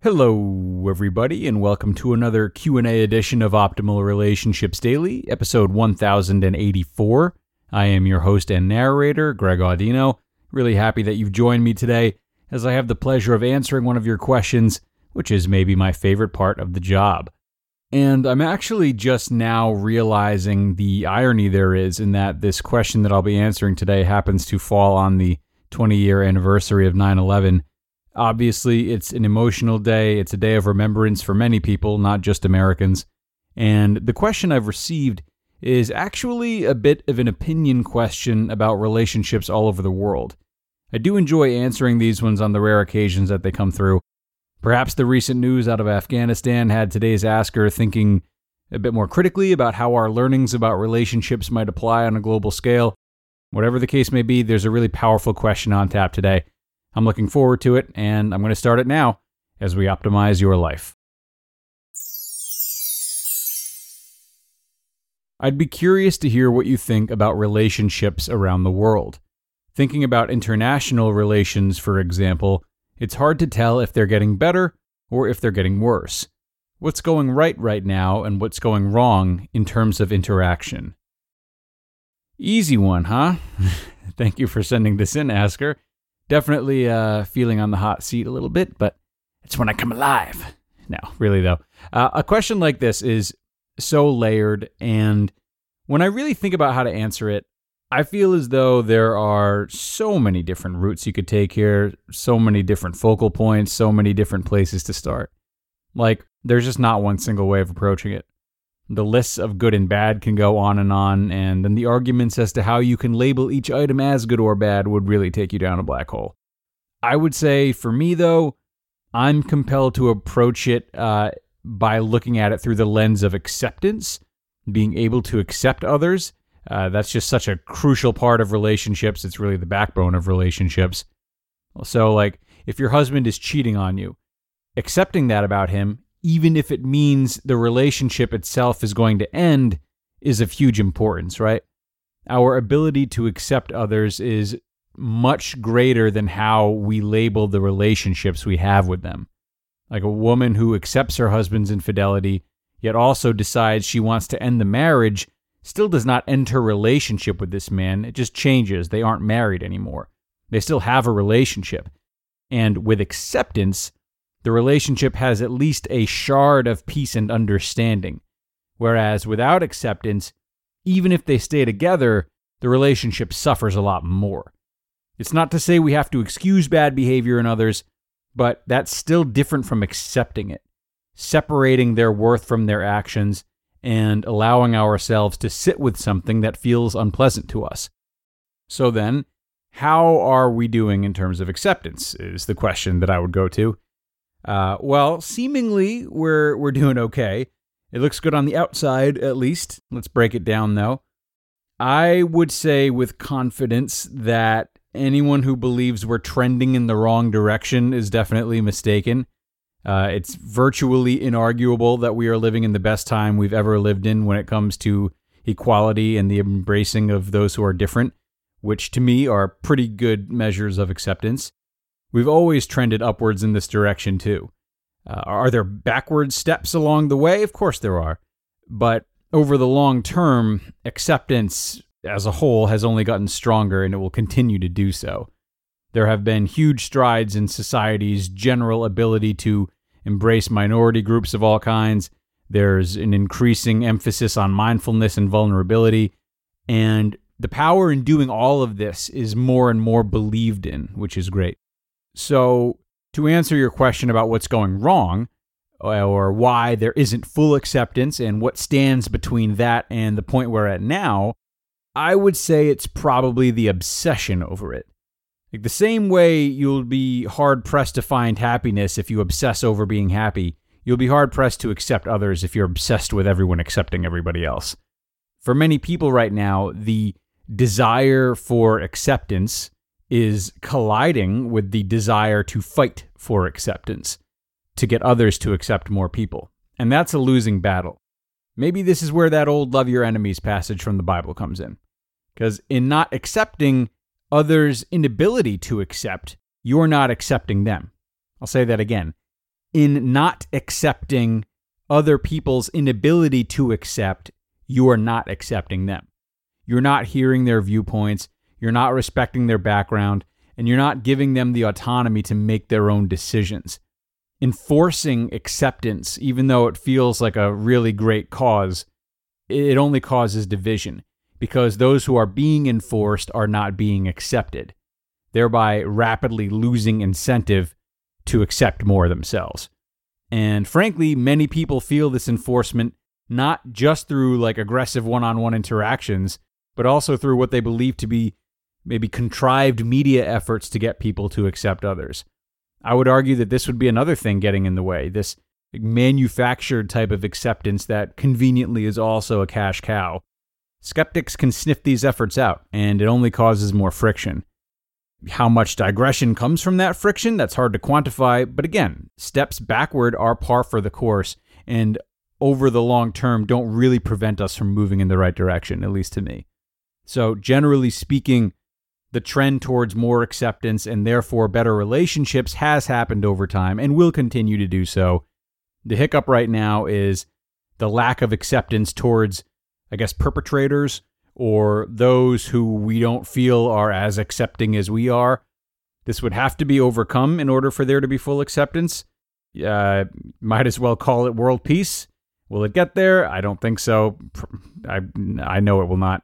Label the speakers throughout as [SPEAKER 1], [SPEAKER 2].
[SPEAKER 1] Hello, everybody, and welcome to another Q&A edition of Optimal Relationships Daily, episode 1084. I am your host and narrator, Greg Audino. Really happy that you've joined me today as I have the pleasure of answering one of your questions, which is maybe my favorite part of the job. And I'm actually just now realizing the irony there is in that this question that I'll be answering today happens to fall on the 20 year anniversary of 9 11 Obviously, it's an emotional day. It's a day of remembrance for many people, not just Americans. And the question I've received is actually a bit of an opinion question about relationships all over the world. I do enjoy answering these ones on the rare occasions that they come through. Perhaps the recent news out of Afghanistan had today's asker thinking a bit more critically about how our learnings about relationships might apply on a global scale. Whatever the case may be, there's a really powerful question on tap today. I'm looking forward to it, and I'm going to start it now as we optimize your life. I'd be curious to hear what you think about relationships around the world. Thinking about international relations, for example, it's hard to tell if they're getting better or if they're getting worse. What's going right right now and what's going wrong in terms of interaction? Easy one, huh? Thank you for sending this in, Asker. Definitely uh, feeling on the hot seat a little bit, but it's when I come alive. No, really though. Uh, a question like this is so layered, and when I really think about how to answer it, I feel as though there are so many different routes you could take here, so many different focal points, so many different places to start. Like, there's just not one single way of approaching it. The lists of good and bad can go on and on, and then the arguments as to how you can label each item as good or bad would really take you down a black hole. I would say for me, though, I'm compelled to approach it uh, by looking at it through the lens of acceptance, being able to accept others. Uh, that's just such a crucial part of relationships. It's really the backbone of relationships. So, like, if your husband is cheating on you, accepting that about him even if it means the relationship itself is going to end, is of huge importance, right? Our ability to accept others is much greater than how we label the relationships we have with them. Like a woman who accepts her husband's infidelity, yet also decides she wants to end the marriage, still does not end her relationship with this man. It just changes. They aren't married anymore. They still have a relationship. And with acceptance, the relationship has at least a shard of peace and understanding. Whereas without acceptance, even if they stay together, the relationship suffers a lot more. It's not to say we have to excuse bad behavior in others, but that's still different from accepting it, separating their worth from their actions, and allowing ourselves to sit with something that feels unpleasant to us. So then, how are we doing in terms of acceptance? Is the question that I would go to. Uh, well, seemingly we're we're doing okay. It looks good on the outside, at least. Let's break it down, though. I would say with confidence that anyone who believes we're trending in the wrong direction is definitely mistaken. Uh, it's virtually inarguable that we are living in the best time we've ever lived in when it comes to equality and the embracing of those who are different, which to me are pretty good measures of acceptance. We've always trended upwards in this direction too. Uh, are there backward steps along the way? Of course there are. But over the long term, acceptance as a whole has only gotten stronger and it will continue to do so. There have been huge strides in society's general ability to embrace minority groups of all kinds. There's an increasing emphasis on mindfulness and vulnerability. And the power in doing all of this is more and more believed in, which is great. So, to answer your question about what's going wrong, uh, or why there isn't full acceptance and what stands between that and the point we're at now, I would say it's probably the obsession over it. Like the same way you'll be hard pressed to find happiness if you obsess over being happy, you'll be hard pressed to accept others if you're obsessed with everyone accepting everybody else. For many people right now, the desire for acceptance is colliding with the desire to fight for acceptance, to get others to accept more people. And that's a losing battle. Maybe this is where that old love your enemies passage from the Bible comes in. Because in not accepting others' inability to accept, you're not accepting them. I'll say that again. In not accepting other people's inability to accept, you are not accepting them. You're not hearing their viewpoints, you're not respecting their background, and you're not giving them the autonomy to make their own decisions. Enforcing acceptance, even though it feels like a really great cause, it only causes division because those who are being enforced are not being accepted, thereby rapidly losing incentive to accept more themselves. And frankly, many people feel this enforcement not just through like aggressive one on one interactions, but also through what they believe to be maybe contrived media efforts to get people to accept others. I would argue that this would be another thing getting in the way this manufactured type of acceptance that conveniently is also a cash cow Skeptics can sniff these efforts out, and it only causes more friction. How much digression comes from that friction, that's hard to quantify, but again, steps backward are par for the course, and over the long term don't really prevent us from moving in the right direction, at least to me. So, generally speaking, the trend towards more acceptance and therefore better relationships has happened over time and will continue to do so. The hiccup right now is the lack of acceptance towards I guess, perpetrators or those who we don't feel are as accepting as we are. This would have to be overcome in order for there to be full acceptance. Uh, might as well call it world peace. Will it get there? I don't think so. I, I know it will not.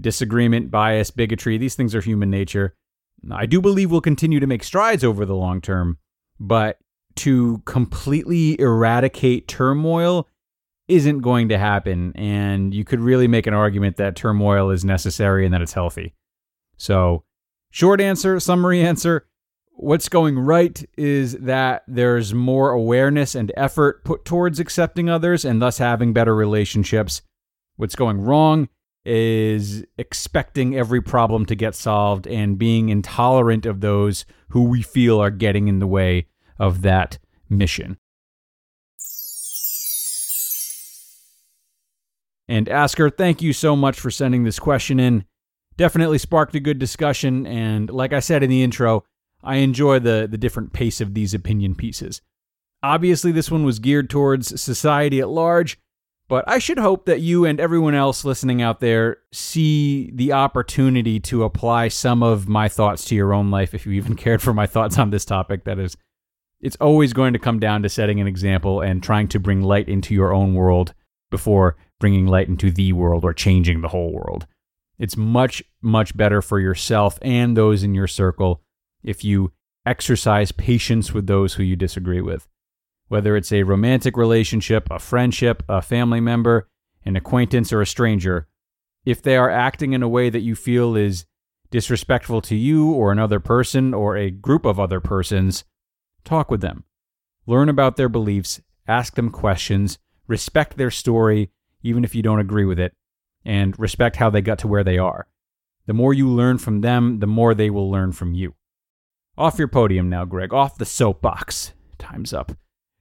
[SPEAKER 1] Disagreement, bias, bigotry, these things are human nature. I do believe we'll continue to make strides over the long term, but to completely eradicate turmoil isn't going to happen. And you could really make an argument that turmoil is necessary and that it's healthy. So, short answer, summary answer what's going right is that there's more awareness and effort put towards accepting others and thus having better relationships. What's going wrong is expecting every problem to get solved and being intolerant of those who we feel are getting in the way of that mission. And Asker, thank you so much for sending this question in. Definitely sparked a good discussion. And like I said in the intro, I enjoy the, the different pace of these opinion pieces. Obviously, this one was geared towards society at large, but I should hope that you and everyone else listening out there see the opportunity to apply some of my thoughts to your own life if you even cared for my thoughts on this topic. That is, it's always going to come down to setting an example and trying to bring light into your own world before bringing light into the world or changing the whole world. It's much, much better for yourself and those in your circle if you exercise patience with those who you disagree with. Whether it's a romantic relationship, a friendship, a family member, an acquaintance, or a stranger, if they are acting in a way that you feel is disrespectful to you or another person or a group of other persons, talk with them. Learn about their beliefs, ask them questions, respect their story, even if you don't agree with it, and respect how they got to where they are. The more you learn from them, the more they will learn from you. Off your podium now, Greg. Off the soapbox. Time's up.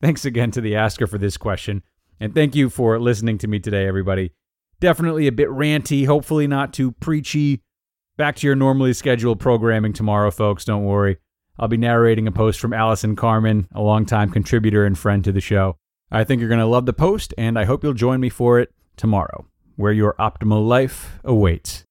[SPEAKER 1] Thanks again to the asker for this question. And thank you for listening to me today, everybody. Definitely a bit ranty, hopefully not too preachy. Back to your normally scheduled programming tomorrow, folks. Don't worry. I'll be narrating a post from Allison Carmen, a longtime contributor and friend to the show. I think you're going to love the post, and I hope you'll join me for it tomorrow, where your optimal life awaits.